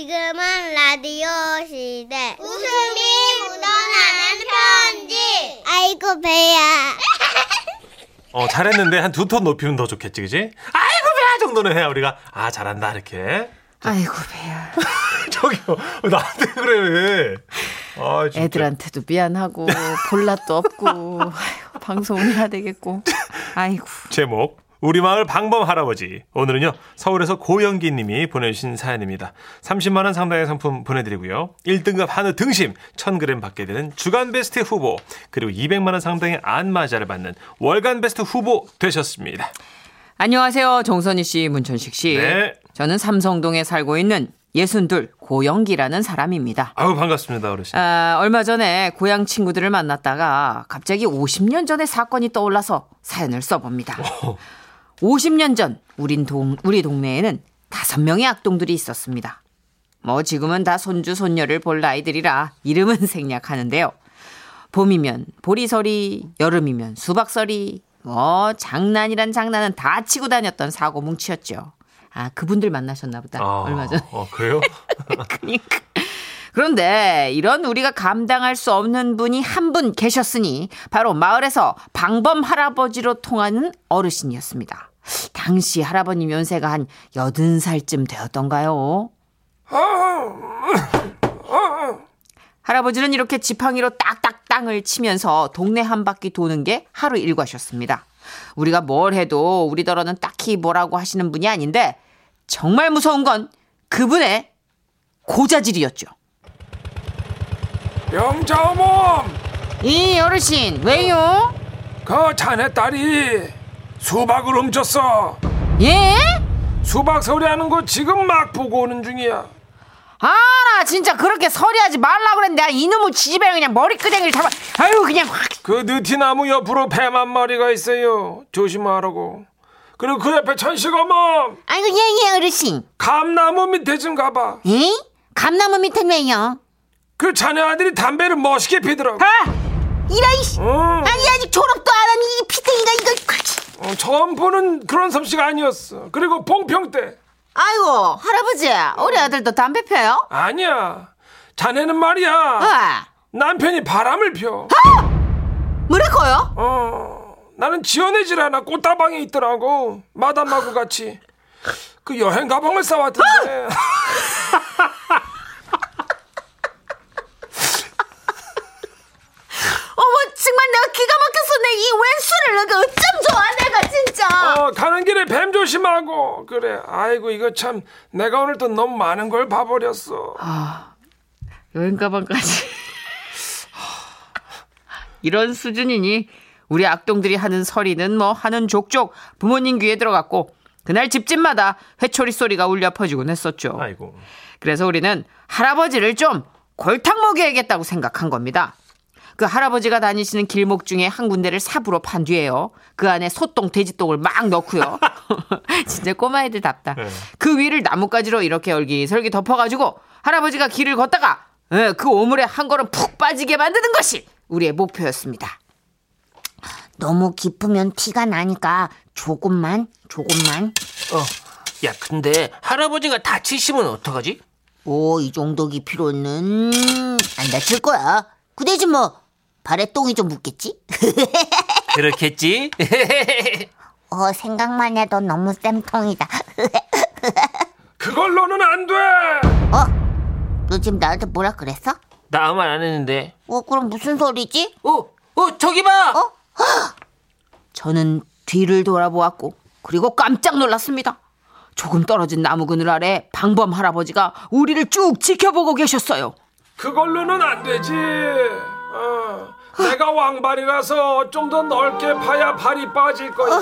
지금은 라디오 시대. 웃음이 묻어나는 편지. 아이고, 배야. 어, 잘했는데 한 두 톤 높이면 더 좋겠지, 그지? 아이고, 배야 정도는 해야 우리가, 아, 잘한다, 이렇게. 아이고 배야. 저기요, 나한테 그래. 아, 진짜. 애들한테도 미안하고 볼랏도 없고 아이고, 방송을 해야 되겠고. 아이고. 제목 우리 마을 방범 할아버지 오늘은요 서울에서 고영기 님이 보내주신 사연입니다 30만 원 상당의 상품 보내드리고요 1등급 한우 등심 1000g 받게 되는 주간 베스트 후보 그리고 200만 원 상당의 안마자를 받는 월간 베스트 후보 되셨습니다 안녕하세요. 정선희 씨, 문천식 씨. 네. 저는 삼성동에 살고 있는 예순둘 고영기라는 사람입니다. 아우 반갑습니다 어르신 아, 얼마 전에 고향 친구들을 만났다가 갑자기 50년 전의 사건이 떠올라서 사연을 써봅니다. 50년 전 우린 동, 우리 동네에는 다섯 명의 악동들이 있었습니다. 뭐 지금은 다 손주 손녀를 볼 나이들이라 이름은 생략하는데요. 봄이면 보리서리, 여름이면 수박서리, 뭐 장난이란 장난은 다 치고 다녔던 사고 뭉치였죠. 아 그분들 만나셨나 보다 아, 얼마 전에. 어, 그래요? 그러니까. 그런데 이런 우리가 감당할 수 없는 분이 한 분 계셨으니 바로 마을에서 방범 할아버지로 통하는 어르신이었습니다. 당시 할아버님 연세가 한 80살쯤 되었던가요? 할아버지는 이렇게 지팡이로 딱딱 땅을 치면서 동네 한 바퀴 도는 게 하루 일과셨습니다. 우리가 뭘 해도 우리더러는 딱히 뭐라고 하시는 분이 아닌데 정말 무서운 건 그분의 고자질이었죠. 영자어멈 이 어르신 왜요? 그 자네 딸이 수박을 훔쳤어 예? 수박 서리하는 거 지금 막 보고 오는 중이야 아 나 진짜 그렇게 서리하지 말라 그랬는데 아, 이놈의 지집에 그냥 머리끄댕이를 잡아 아유 그냥 확 그 느티나무 옆으로 뱀한 마리가 있어요 조심하라고 그리고 그 옆에 천식어멈 아이고, 예, 예, 어르신. 감나무 밑에 좀 가봐 예? 감나무 밑엔 왜요? 그 자네 아들이 담배를 멋있게 피더라고 아! 이런, 씨. 어, 아니, 아직 졸업도 안 하니, 이 피탱이가 이거. 어, 처음 보는 그런 솜씨가 아니었어 그리고 봉평 때 아이고 할아버지 우리 아들도 담배 펴요? 아니야 자네는 말이야 아 남편이 바람을 펴 뭐랄까요? 어, 나는 지어내질 않아. 꽃다방에 있더라고. 마담하고 같이. 그 여행 가방을 싸왔던데. 어머 정말 내가 기가 막혔어 내 이 왼수를 내가 어쩜 좋아 내가 진짜 어, 가는 길에 뱀 조심하고. 그래. 아이고, 이거 참. 내가 오늘 또 너무 많은 걸 봐버렸어. 여행 가방까지 이런 수준이니 우리 악동들이 하는 서리는 뭐 하는 족족 부모님 귀에 들어갔고 그날 집집마다 회초리 소리가 울려 퍼지곤 했었죠. 아이고 그래서 우리는 할아버지를 좀 골탕 먹여야겠다고 생각한 겁니다. 그 할아버지가 다니시는 길목 중에 한 군데를 삽으로 판 뒤에요. 그 안에 소똥, 돼지똥을 막 넣고요. 진짜 꼬마애들답다. 네. 그 위를 나뭇가지로 이렇게 얼기설기 덮어가지고 할아버지가 길을 걷다가 예, 그 오물에 한 걸음 푹 빠지게 만드는 것이 우리의 목표였습니다. 너무 깊으면 티가 나니까 조금만, 조금만. 야, 근데 할아버지가 다치시면 어떡하지? 오, 이 정도 깊이로는 안 다칠 거야. 그 대신 뭐, 발에 똥이 좀 묻겠지? 그렇겠지? 어, 생각만 해도 너무 쌤통이다. 그걸로는 안 돼! 어? 너 지금 나한테 뭐라 그랬어? 나 아무 말 안 했는데. 어, 그럼 무슨 소리지? 어, 어, 저기 봐! 어? 저는 뒤를 돌아보았고 그리고 깜짝 놀랐습니다. 조금 떨어진 나무 그늘 아래 방범 할아버지가 우리를 쭉 지켜보고 계셨어요. 그걸로는 안 되지. 어, 내가 왕발이라서 좀 더 넓게 파야 발이 빠질 거야.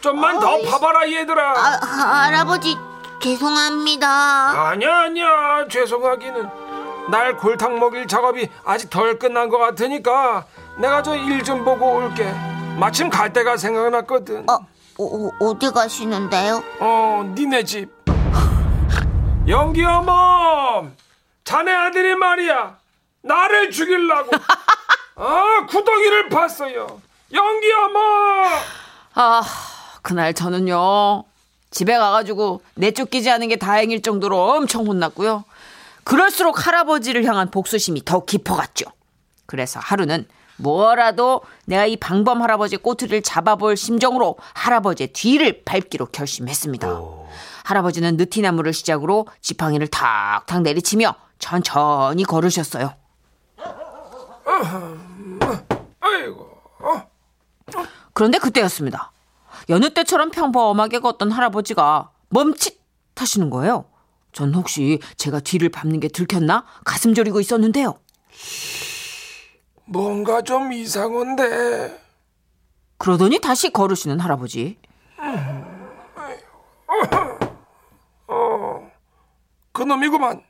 좀만 더 파봐라, 얘들아. 아, 아, 할아버지, 죄송합니다. 아니야 아니야. 죄송하기는. 날 골탕 먹일 작업이 아직 덜 끝난 것 같으니까 내가 저 일 좀 보고 올게. 마침 갈 데가 생각났거든. 어, 어, 어디 가시는데요? 어 니네 집. 영기 어멈! 자네 아들이 말이야. 나를 죽이려고 아 구덩이를 팠어요 영기 어멈 아, 그날 저는요. 집에 가가지고 내쫓기지 않은 게 다행일 정도로 엄청 혼났고요. 그럴수록 할아버지를 향한 복수심이 더 깊어갔죠. 그래서 하루는 뭐라도 내가 이 방범 할아버지 꼬투리를 잡아볼 심정으로 할아버지의 뒤를 밟기로 결심했습니다. 할아버지는 느티나무를 시작으로 지팡이를 탁탁 내리치며 천천히 걸으셨어요. 아이고. 그런데 그때였습니다. 여느 때처럼 평범하게 걷던 할아버지가 멈칫 하시는 거예요. 전 혹시 제가 뒤를 밟는 게 들켰나 가슴 저리고 있었는데요. 뭔가 좀 이상한데. 그러더니 다시 걸으시는 할아버지. 그놈이구만.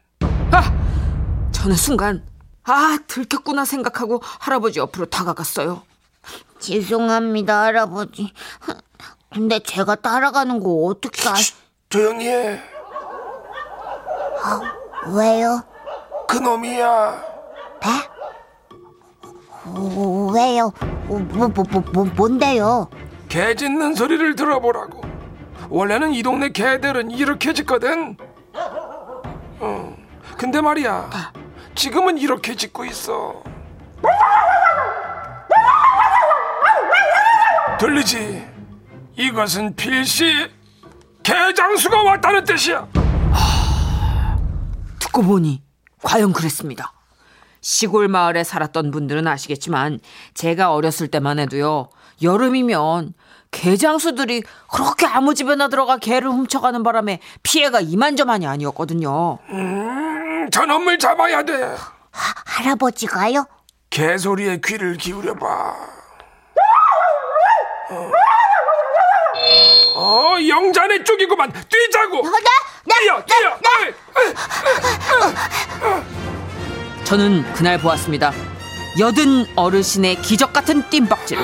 저는 순간 아 들켰구나 생각하고 할아버지 옆으로 다가갔어요. 죄송합니다, 할아버지. 근데 제가 따라가는 거 어떻게 알... 조용히 해. 왜요? 그놈이야. 배? 어, 왜요? 어, 뭐, 뭐, 뭐, 뭐, 뭔데요? 개 짖는 소리를 들어보라고. 원래는 이 동네 개들은 이렇게 짖거든. 어. 근데 말이야. 지금은 이렇게 짖고 있어. 들리지? 이것은 필시 개장수가 왔다는 뜻이야. 듣고 보니 과연 그랬습니다. 시골 마을에 살았던 분들은 아시겠지만 제가 어렸을 때만 해도요. 여름이면 개장수들이 그렇게 아무 집에나 들어가 개를 훔쳐가는 바람에 피해가 이만저만이 아니었거든요. 음, 저놈을 잡아야 돼. 하, 할아버지가요? 개소리에 귀를 기울여봐. 어, 어 영자네 쪽이구만. 뛰자고. 어, 네? 뛰어, 뛰어. 어이, 저는 그날 보았습니다. 여든 어르신의 기적 같은 뜀박질.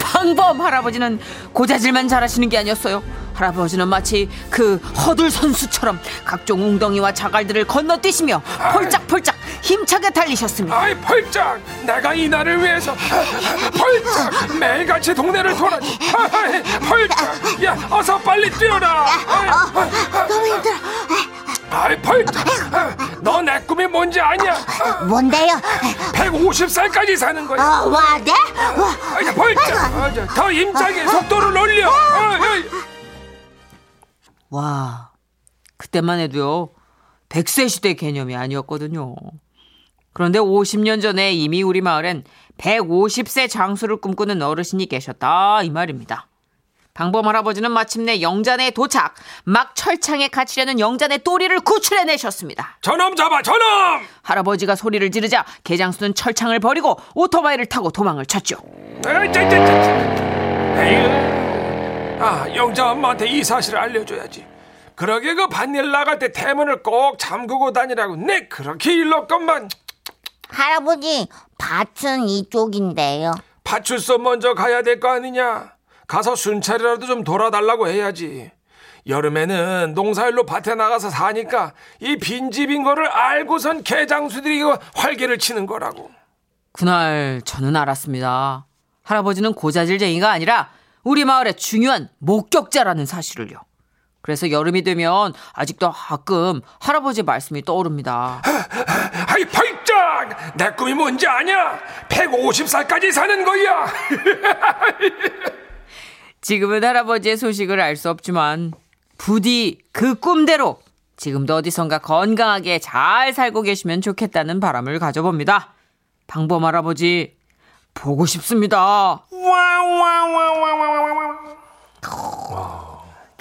방범 할아버지는 고자질만 잘하시는 게 아니었어요. 할아버지는 마치 그 허들 선수처럼 각종 웅덩이와 자갈들을 건너뛰시며 폴짝폴짝 힘차게 달리셨습니다. 아이 펄짝. 내가 이 날을 위해서 펄짝 매일같이 동네를 돌아지. 아이, 펄짝. 야, 어서 빨리 뛰어라. 너무 힘들어. 아이 펄짝. 너 내 꿈이 뭔지 아냐? 뭔데요? 150살까지 사는 거야. 어, 와, 네? 와, 아이, 펄짝. 아, 저, 더 힘차게 속도를 올려. 어이. 와, 그때만 해도요, 100세 시대 개념이 아니었거든요. 그런데 50년 전에 이미 우리 마을엔 150세 장수를 꿈꾸는 어르신이 계셨다, 이 말입니다. 방범 할아버지는 마침내 영잔에 도착, 막 철창에 갇히려는 영잔의 또리를 구출해내셨습니다. 저놈 잡아, 저놈. 할아버지가 소리를 지르자 개장수는 철창을 버리고 오토바이를 타고 도망을 쳤죠. 에이. 아, 영자 엄마한테 이 사실을 알려줘야지. 그러게 그 반일 나갈 때 대문을 꼭 잠그고 다니라고 내 그렇게 일렀건만 할아버지, 밭은 이쪽인데요. 파출소 먼저 가야 될 거 아니냐. 가서 순찰이라도 좀 돌아달라고 해야지. 여름에는 농사일로 밭에 나가서 사니까 이 빈집인 거를 알고선 개장수들이 활개를 치는 거라고. 그날 저는 알았습니다. 할아버지는 고자질쟁이가 아니라 우리 마을의 중요한 목격자라는 사실을요. 그래서 여름이 되면 아직도 가끔 할아버지 말씀이 떠오릅니다. 아이 펄짝! 내 꿈이 뭔지 아냐? 150살까지 사는 거야. 지금은 할아버지의 소식을 알 수 없지만 부디 그 꿈대로 지금도 어디선가 건강하게 잘 살고 계시면 좋겠다는 바람을 가져봅니다. 방범 할아버지 보고 싶습니다.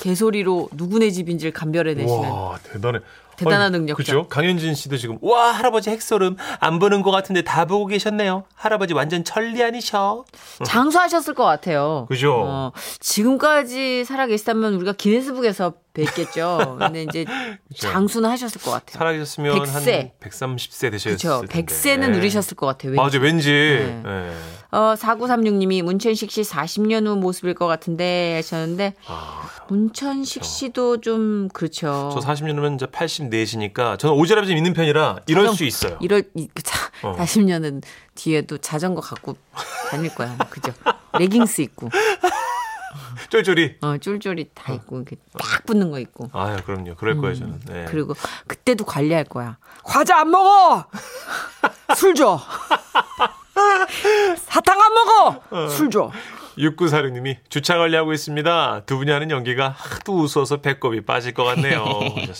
개소리로 누구네 집인지를 감별해내시는 와 대단해. 대단한 능력자. 그죠? 강현진 씨도 지금 와 할아버지 핵소름 안 보는 것 같은데 다 보고 계셨네요. 할아버지 완전 천리안이셔. 장수하셨을 것 같아요. 그죠? 어, 지금까지 살아계시다면 우리가 기네스북에서 뵀겠죠. 근데 이제 장수는 하셨을 것 같아요. 살아계셨으면 백세. 한 130세 되셨을 그렇죠. 텐데. 100세는 네. 누리셨을 것 같아요. 왠지. 맞아 왠지. 네. 네. 어, 4936님이 문천식 씨 40년 후 모습일 것 같은데 하셨는데 문천식 씨도 좀 그렇죠. 아. 저 40년이면 이제 84시니까 저는 오지랖이 좀 있는 편이라 이럴 수 있어요. 이럴 이- 그 자, 어. 40년은 뒤에도 자전거 갖고 다닐 거야. 그죠? 레깅스 입고. 쫄쫄이. 어, 쫄쫄이 다 있고 이렇게 딱 붙는 거 있고. 아유, 그럼요. 그럴 거예요, 저는. 네. 그리고 그때도 관리할 거야. 과자 안 먹어. 술 줘. 사탕 안 먹어. 술 줘. 6946님이 주차 관리하고 있습니다. 두 분이 하는 연기가 하도 웃어서 배꼽이 빠질 것 같네요.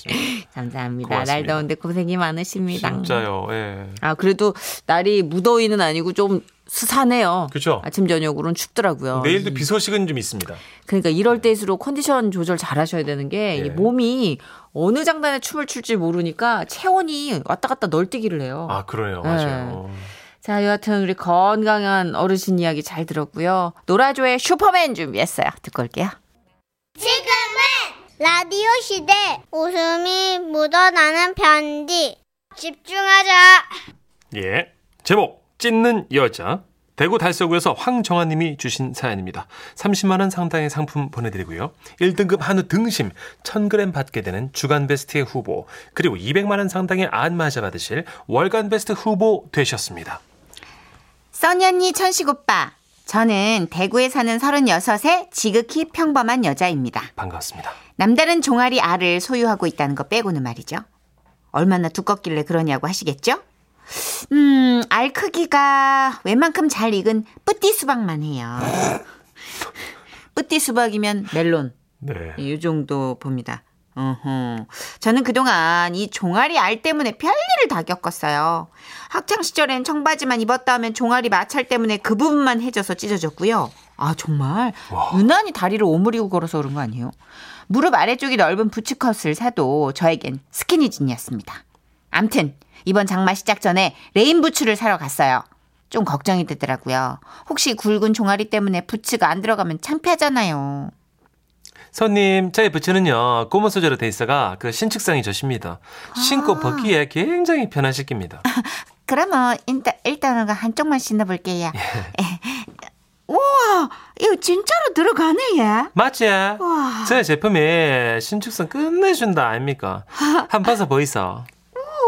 감사합니다. 고맙습니다. 날 더운데 고생이 많으십니다. 진짜요. 예. 아 그래도 날이 무더위는 아니고 좀 스산해요. 그쵸. 아침 저녁으로는 춥더라고요. 내일도 비 소식은 좀 있습니다. 그러니까 이럴 때일수록 컨디션 조절 잘 하셔야 되는 게 예. 이 몸이 어느 장단에 춤을 출지 모르니까 체온이 왔다 갔다 널뛰기를 해요. 아, 그러네요. 맞아요. 자, 여하튼 우리 건강한 어르신 이야기 잘 들었고요. 노라조의 슈퍼맨 준비했어요. 듣고 올게요. 지금은 라디오 시대 웃음이 묻어나는 편지 집중하자 예. 제목 찢는 여자. 대구 달서구에서 황정아 님이 주신 사연입니다. 30만 원 상당의 상품 보내드리고요. 1등급 한우 등심 1,000g 받게 되는 주간 베스트의 후보 그리고 200만 원 상당의 안마자 받으실 월간 베스트 후보 되셨습니다. 써니 언니, 천식 오빠. 저는 대구에 사는 36의 지극히 평범한 여자입니다. 반갑습니다. 남다른 종아리 알을 소유하고 있다는 거 빼고는 말이죠. 얼마나 두껍길래 그러냐고 하시겠죠? 음, 알 크기가 웬만큼 잘 익은 뿌띠 수박만 해요. 쁘띠 수박이면 멜론. 네. 이 정도 봅니다. 어허. 저는 그동안 이 종아리 알 때문에 별일을 다 겪었어요. 학창 시절엔 청바지만 입었다 하면 종아리 마찰 때문에 그 부분만 해져서 찢어졌고요. 아 정말 유난히 다리를 오므리고 걸어서 그런 거 아니에요? 무릎 아래쪽이 넓은 부츠컷을 사도 저에겐 스키니진이었습니다. 암튼 이번 장마 시작 전에 레인 부츠를 사러 갔어요. 좀 걱정이 되더라고요. 혹시 굵은 종아리 때문에 부츠가 안 들어가면 창피하잖아요. 손님, 저희 부츠는요, 고무 소재로 돼 있어가 그 신축성이 좋습니다. 신고 벗기에 굉장히 편하실 겁니다. 그러면 일단 일단은 그 한쪽만 신어볼게요. 예. 우와, 이거 진짜로 들어가네 얘. 맞지? 저희 제품이 신축성 끝내준다 아닙니까? 한번 벗어 보이소.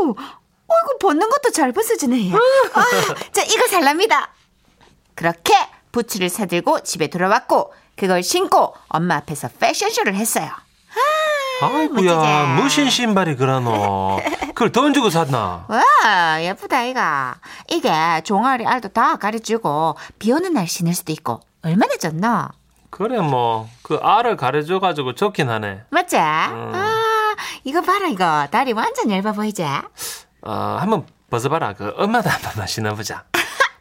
어이구 벗는 것도 잘 벗어지네 얘. 아, 자 이거 살랍니다. 그렇게 부츠를 사들고 집에 돌아왔고 그걸 신고 엄마 앞에서 패션쇼를 했어요. 아이고야, 멋지지? 무슨 신발이 그러노? 그걸 돈 주고 샀나? 와 예쁘다 이가. 이게 종아리 알도 다 가려주고 비 오는 날 신을 수도 있고 얼마나 좋나. 그래, 뭐, 그 알을 가려줘가지고 좋긴 하네. 맞지? 아 이거 봐라 이거 다리 완전 얇아 보이지? 어, 한번 벗어봐라. 그 엄마도 한 번만 신어보자.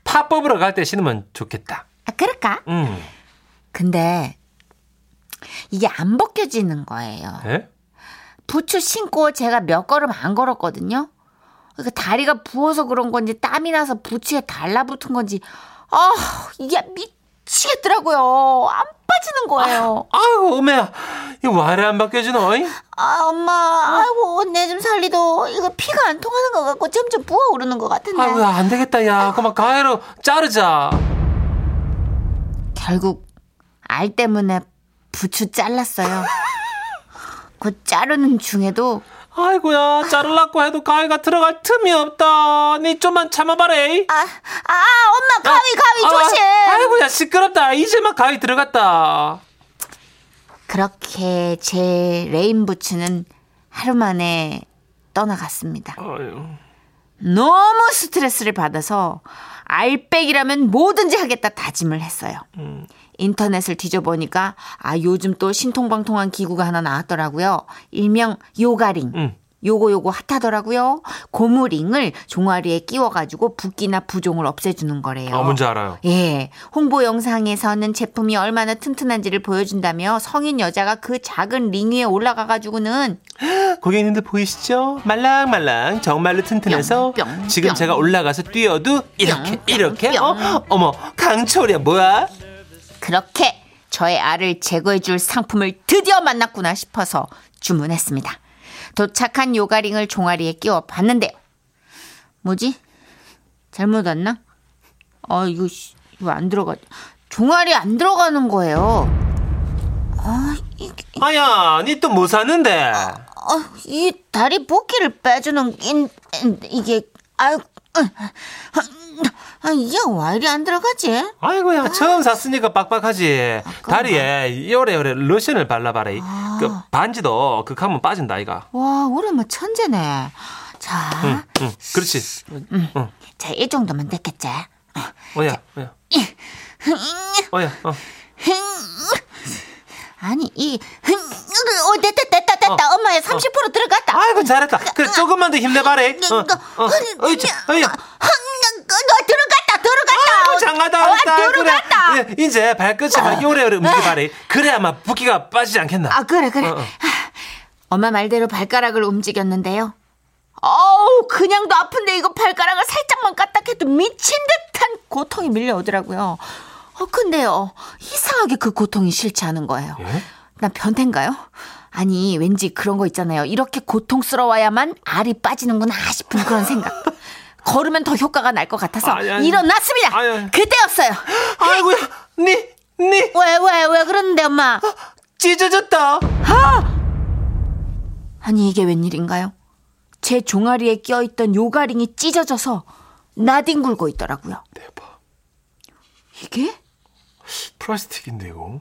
파 뽑으러 갈 때 신으면 좋겠다. 아 그럴까? 음. 근데 이게 안 벗겨지는 거예요. 예? 부츠 신고 제가 몇 걸음 안 걸었거든요. 그러니까 다리가 부어서 그런 건지 땀이 나서 부츠에 달라붙은 건지 아 이게 미 치겠더라고요. 안 빠지는 거예요. 아이고, 어메야. 이거 와래 안 바뀌어지노? 이? 아 엄마 아이고 내좀 살리도 이거 피가 안 통하는 것 같고 점점 부어오르는 것 같은데. 아이고, 안 되겠다, 야. 그만 가위로 자르자. 결국 알 때문에 부츠 잘랐어요. 그 자르는 중에도 아이고야, 자르려고 해도 가위가 들어갈 틈이 없다. 니 좀만 참아봐라. 이. 아, 아 엄마 가위 가위 조심. 시끄럽다. 이제 막 가위 들어갔다. 그렇게 제 레인 부츠는 하루 만에 떠나갔습니다. 아유. 너무 스트레스를 받아서 알 빼기라면 뭐든지 하겠다 다짐을 했어요. 인터넷을 뒤져보니까 아 요즘 또 신통방통한 기구가 하나 나왔더라고요. 일명 요가링. 음. 요거 요거 핫하더라고요. 고무링을 종아리에 끼워가지고 붓기나 부종을 없애주는 거래요. 아, 뭔지 알아요. 예, 홍보 영상에서는 제품이 얼마나 튼튼한지를 보여준다며 성인 여자가 그 작은 링 위에 올라가가지고는 고객님들 보이시죠? 말랑말랑 정말로 튼튼해서 뿅, 뿅, 지금 뿅. 제가 올라가서 뛰어도 이렇게 뿅, 이렇게 뿅. 어? 어머 강철이야 뭐야? 그렇게 저의 알을 제거해줄 상품을 드디어 만났구나 싶어서 주문했습니다. 도착한 요가링을 종아리에 끼워 봤는데요. 뭐지? 잘못 왔나? 아 이거 씨, 이거 안 들어가. 종아리 안 들어가는 거예요. 아, 이게, 아야 니 또뭐 샀는데? 아, 이 다리 붓기를 빼주는 인, 인- 이게 아유, 어, 아, 이게 왜 이리 안 들어가지? 아이고야 처음 샀으니까 빡빡하지. 다리에 요래요래 로션을 발라봐라. 아. 그 반지도 그 하면 빠진다 이가. 와, 우리 뭐 천재네. 자, 응, 그렇지. 자, 이 정도면 됐겠지? 어야, 어야. 어야, 어. 아니, 이, 어, 됐다, 됐다, 됐다. 엄마야, 30% 들어갔다. 아이고 잘했다. 그래 조금만 더 힘내봐라. 어, 어. 너 들어갔다, 들어갔다. 아이고 장하다. 어. 들어갔다. 그래. 예, 이제 발끝을 요래요래 움직여봐라. 그래야 아마 붓기가 빠지지 않겠나. 아, 그래, 그래. 어, 어. 엄마 말대로 발가락을 움직였는데요. 어우, 그냥도 아픈데 이거 발가락을 살짝만 까딱해도 미친 듯한 고통이 밀려오더라고요. 어, 근데요, 이상하게 그 고통이 싫지 않은 거예요. 예? 나 변태인가요? 아니, 왠지 그런 거 있잖아요. 이렇게 고통스러워야만 알이 빠지는구나 싶은 그런 생각. 걸으면 더 효과가 날 것 같아서 아니, 아니. 일어났습니다. 아니. 그때였어요. 아이고야, 니, 니 왜, 왜, 왜 그러는데, 엄마? 찢어졌다. 아니 이게 웬일인가요? 제 종아리에 껴있던 요가링이 찢어져서 나뒹굴고 있더라고요. 대박. 이게? 플라스틱인데 이거.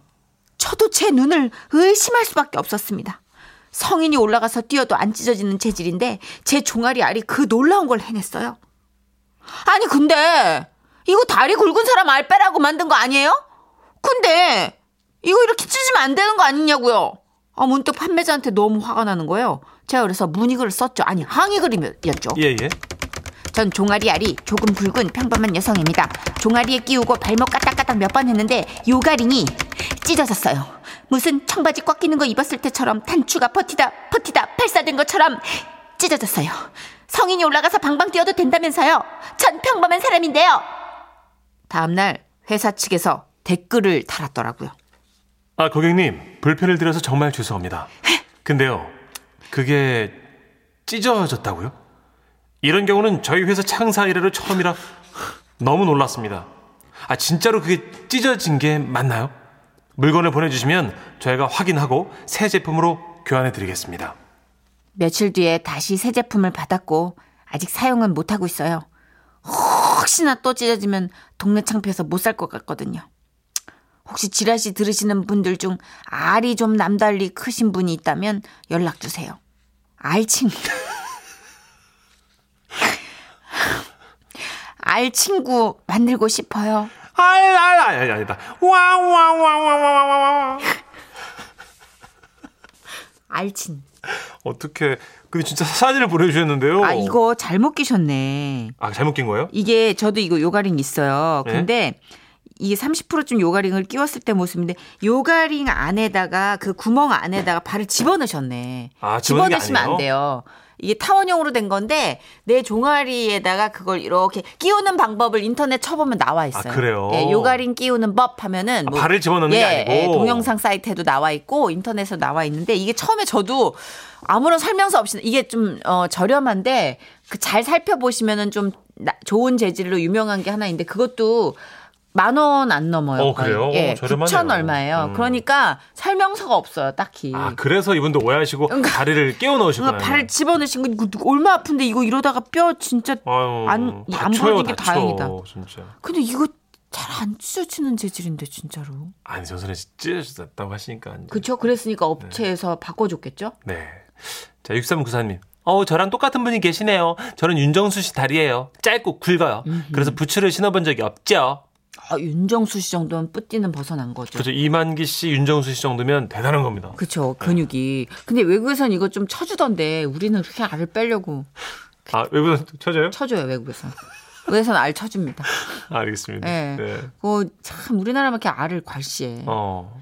저도 제 눈을 의심할 수밖에 없었습니다. 성인이 올라가서 뛰어도 안 찢어지는 재질인데 제 종아리 알이 그 놀라운 걸 해냈어요. 아니 근데 이거 다리 굵은 사람 알 빼라고 만든 거 아니에요? 근데 이거 이렇게 찢으면 안 되는 거 아니냐고요. 아 문득 판매자한테 너무 화가 나는 거예요. 제가 그래서 문의글을 썼죠. 아니 항의 글이었죠. 예, 예. 전 종아리 알이 조금 붉은 평범한 여성입니다. 종아리에 끼우고 발목 까딱까 딱 몇 번 했는데 요가링이 찢어졌어요. 무슨 청바지 꽉 끼는 거 입었을 때처럼 단추가 버티다 버티다 발사된 것처럼 찢어졌어요. 성인이 올라가서 방방 뛰어도 된다면서요. 전 평범한 사람인데요. 다음날 회사 측에서 댓글을 달았더라고요. 아, 고객님, 불편을 드려서 정말 죄송합니다. 근데요, 그게 찢어졌다고요? 이런 경우는 저희 회사 창사 이래로 처음이라 너무 놀랐습니다. 아, 진짜로 그게 찢어진 게 맞나요? 물건을 보내주시면 저희가 확인하고 새 제품으로 교환해 드리겠습니다. 며칠 뒤에 다시 새 제품을 받았고 아직 사용은 못하고 있어요. 혹시나 또 찢어지면 동네 창피해서 못 살 것 같거든요. 혹시 지라시 들으시는 분들 중 알이 좀 남달리 크신 분이 있다면 연락 주세요. 알친 알 친구 만들고 싶어요. 알, 알, 알, 아니다. 와, 와, 와, 와, 와, 와, 와. 알친. 어떻게, 근데 진짜 사진을 보내주셨는데요. 아 이거 잘못 끼셨네. 아, 잘못 낀 거예요? 이게 저도 이거 요가링 있어요. 네? 근데 이게 30%쯤 요가링을 끼웠을 때 모습인데 요가링 안에다가 그 구멍 안에다가 발을 집어넣으셨네. 아, 집어넣으시면? 안 돼요. 이게 타원형으로 된 건데 내 종아리에다가 그걸 이렇게 끼우는 방법을 인터넷 쳐보면 나와 있어요. 아, 그래요? 예, 요가링 끼우는 법 하면은 아, 발을 집어넣는 게 아니고? 예, 동영상 사이트에도 나와 있고 인터넷에 나와 있는데 이게 처음에 저도 아무런 설명서 없이 이게 좀 어, 저렴한데 그 잘 살펴보시면은 좀 나- 좋은 재질로 유명한 게 하나 있는데 그것도 만 원 안 넘어요. 어, 거의. 그래요? 예, 저렴하네요. 9천 얼마예요. 음. 그러니까 설명서가 없어요, 딱히. 아, 그래서 이분도 오해하시고 다리를 끼워 넣으셨구나. 뭔가 발을 집어 넣으신 거 이거 얼마 아픈데 이거 이러다가 뼈 진짜 아유, 안- 다쳐요, 부러진 게 다쳐, 다행이다. 진짜. 근데 이거 잘 안 찢어지는 재질인데 진짜로. 아니, 전선에 찢어졌다고 하시니까. 그쵸? 그랬으니까 업체에서 바꿔줬겠죠? 네. 자, 6394님. 어, 저랑 똑같은 분이 계시네요. 저는 윤정수 씨 다리예요. 짧고 굵어요. 그래서 부츠를 신어본 적이 없죠. 아, 윤정수 씨 정도면 뿌띠는 벗어난 거죠. 그렇죠. 이만기 씨, 윤정수 씨 정도면 대단한 겁니다. 그쵸, 근육이. 근데 외국에선 이거 좀 쳐주던데, 우리는 그렇게 알을 빼려고 아, 외국은 쳐져요? 쳐줘요, 외국에선. 외국에선 알 쳐줍니다. 아, 알겠습니다. 예. 네. 그거 참, 우리나라만 이렇게 알을 과시해. 어,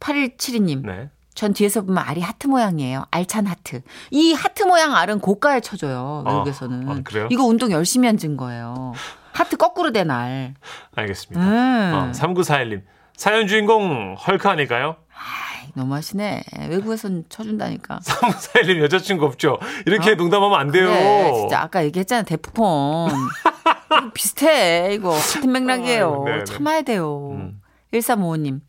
8172님. 네. 전 뒤에서 보면 알이 하트 모양이에요. 알찬 하트. 이 하트 모양 알은 고가에 쳐줘요, 아, 외국에서는. 아, 그래요? 이거 운동 열심히 한 증 거예요. 하트 거꾸로 된 알. 알겠습니다. 음. 어, 3941님. 사연 주인공 헐크 아닐까요? 아이, 너무하시네. 외국에선 쳐준다니까. 3941님 여자친구 없죠? 이렇게 농담하면 안 돼요. 어? 그래, 진짜 아까 얘기했잖아. 이거 비슷해, 이거. 같은 맥락이에요. 아유, 네네. 참아야 돼요. 음. 1355님.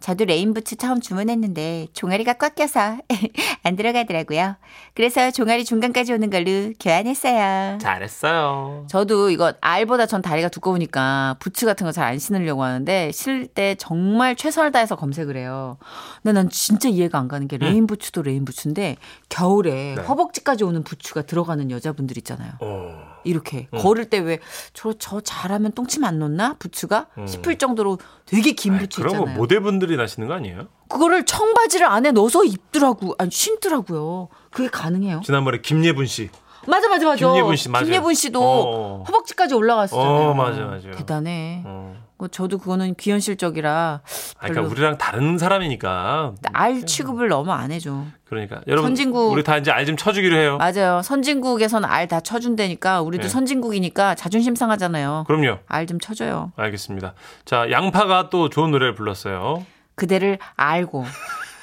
저도 레인부츠 처음 주문했는데 종아리가 꽉 껴서 안 들어가더라고요. 그래서 종아리 중간까지 오는 걸로 교환했어요. 잘했어요. 저도 이거 알보다 전 다리가 두꺼우니까 부츠 같은 거 잘 안 신으려고 하는데 신을 때 정말 최선을 다해서 검색을 해요. 근데 난 진짜 이해가 안 가는 게 레인 부츠도 레인 부츠인데 겨울에 네. 허벅지까지 오는 부츠가 들어가는 여자분들 있잖아요. 어. 이렇게 걸을 때 왜 저 저 잘하면 똥침 안 놓나 부츠가 싶을 정도로 되게 긴 부츠 그럼 뭐 있잖아요. 모델분들 이 나시는 거 아니에요? 그거를 청바지를 안에 넣어서 입더라고. 아니 신더라고요. 그게 가능해요? 지난번에 김예분 씨. 맞아 맞아 맞아. 김예분 씨, 맞아요. 김예분 씨도 어. 허벅지까지 올라갔었잖아요. 어, 맞아, 맞아. 대단해. 어. 뭐 저도 그거는 비현실적이라 아, 그러니까 별로 우리랑 다른 사람이니까. 알 취급을 너무 안 해줘. 그러니까 여러분 선진국- 우리 다 이제 알 좀 쳐주기로 해요. 맞아요. 선진국에서는 알다 쳐준다니까 우리도 네. 선진국이니까 자존심 상하잖아요. 그럼요. 알 좀 쳐줘요. 알겠습니다. 자, 양파가 또 좋은 노래를 불렀어요. 그대를 알고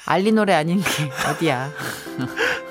알리 노래 아닌 게 어디야.